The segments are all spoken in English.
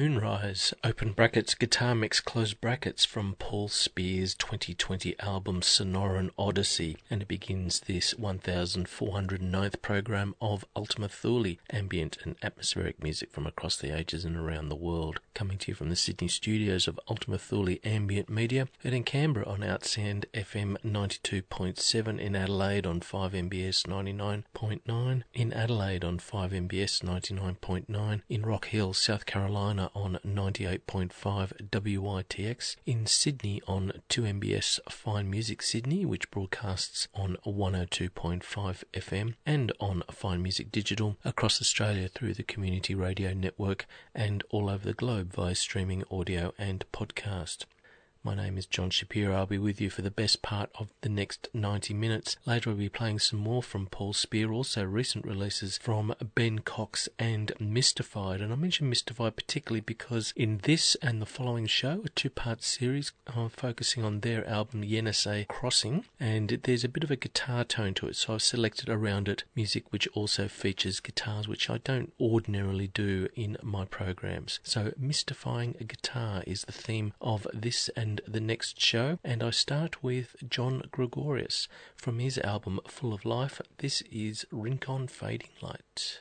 Moonrise, open brackets, guitar mix, close brackets from Paul Speer's 2020 album Sonoran Odyssey, and it begins this 1409th program of Ultima Thule, ambient and atmospheric music from across the ages and around the world. Coming to you from the Sydney studios of Ultima Thule Ambient Media, and in Canberra on ArtSound FM 92.7, in Adelaide on 5MBS 99.9, in Adelaide on 5MBS 99.9, in Rock Hill, South Carolina on 98.5 WITX, in Sydney on 2MBS Fine Music Sydney, which broadcasts on 102.5 FM, and on Fine Music Digital across Australia through the Community Radio Network and all over the globe via streaming audio and podcast. My name is John Shapiro. I'll be with you for the best part of the next 90 minutes. Later, I'll be playing some more from Paul Speer, also recent releases from Ben Cox and Mystified. And I mention Mystified particularly because in this and the following show, a two part series, I'm focusing on their album Yenisei Crossing, and there's a bit of a guitar tone to it, so I've selected around it music which also features guitars, which I don't ordinarily do in my programs. So, mystifying a guitar is the theme of this and and the next show. And I start with John Gregorius from his album Full of Life. This is Rincon Fading Light.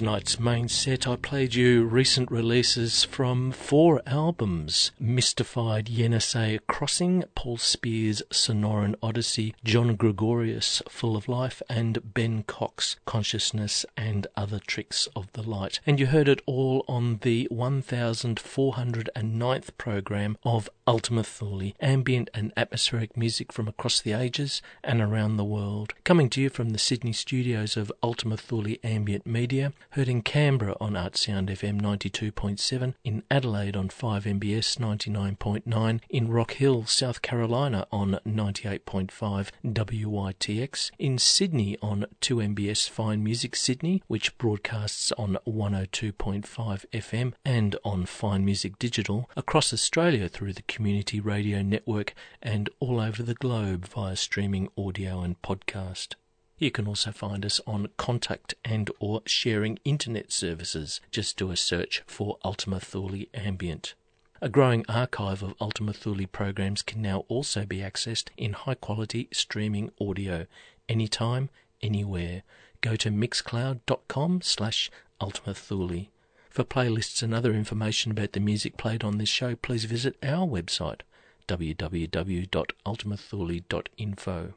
Tonight's main set, I played you recent releases from four albums Mystified Yenisei Crossing, Paul Speer's Sonoran Odyssey, John Gregorius Full of Life, and Ben Cox Consciousness and Other Tricks of the Light. And you heard it all on the 1409th program of Ultima Thule, ambient and atmospheric music from across the ages and around the world. Coming to you from the Sydney studios of Ultima Thule Ambient Media heard in Canberra on ArtSound FM 92.7, in Adelaide on 5MBS 99.9, in Rock Hill, South Carolina on 98.5 WYTX, in Sydney on 2MBS Fine Music Sydney, which broadcasts on 102.5 FM and on Fine Music Digital, across Australia through the Community Radio Network, and all over the globe via streaming audio and podcast. You can also find us on contact and or sharing internet services. Just do a search for Ultima Thule Ambient. A growing archive of Ultima Thule programs can now also be accessed in high quality streaming audio anytime, anywhere. Go to mixcloud.com slash Ultima Thule. For playlists and other information about the music played on this show, please visit our website www.ultimathule.info.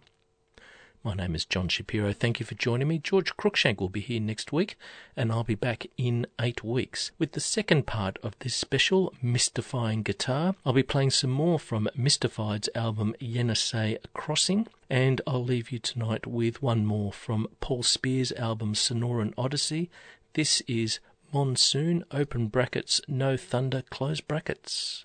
My name is John Shapiro. Thank you for joining me. George Cruikshank will be here next week, and I'll be back in eight weeks with the second part of this special Mystifying Guitar. I'll be playing some more from Mystified's album Yenisei Crossing, and I'll leave you tonight with one more from Paul Speer's album Sonoran Odyssey. This is Monsoon, open brackets, no thunder, close brackets.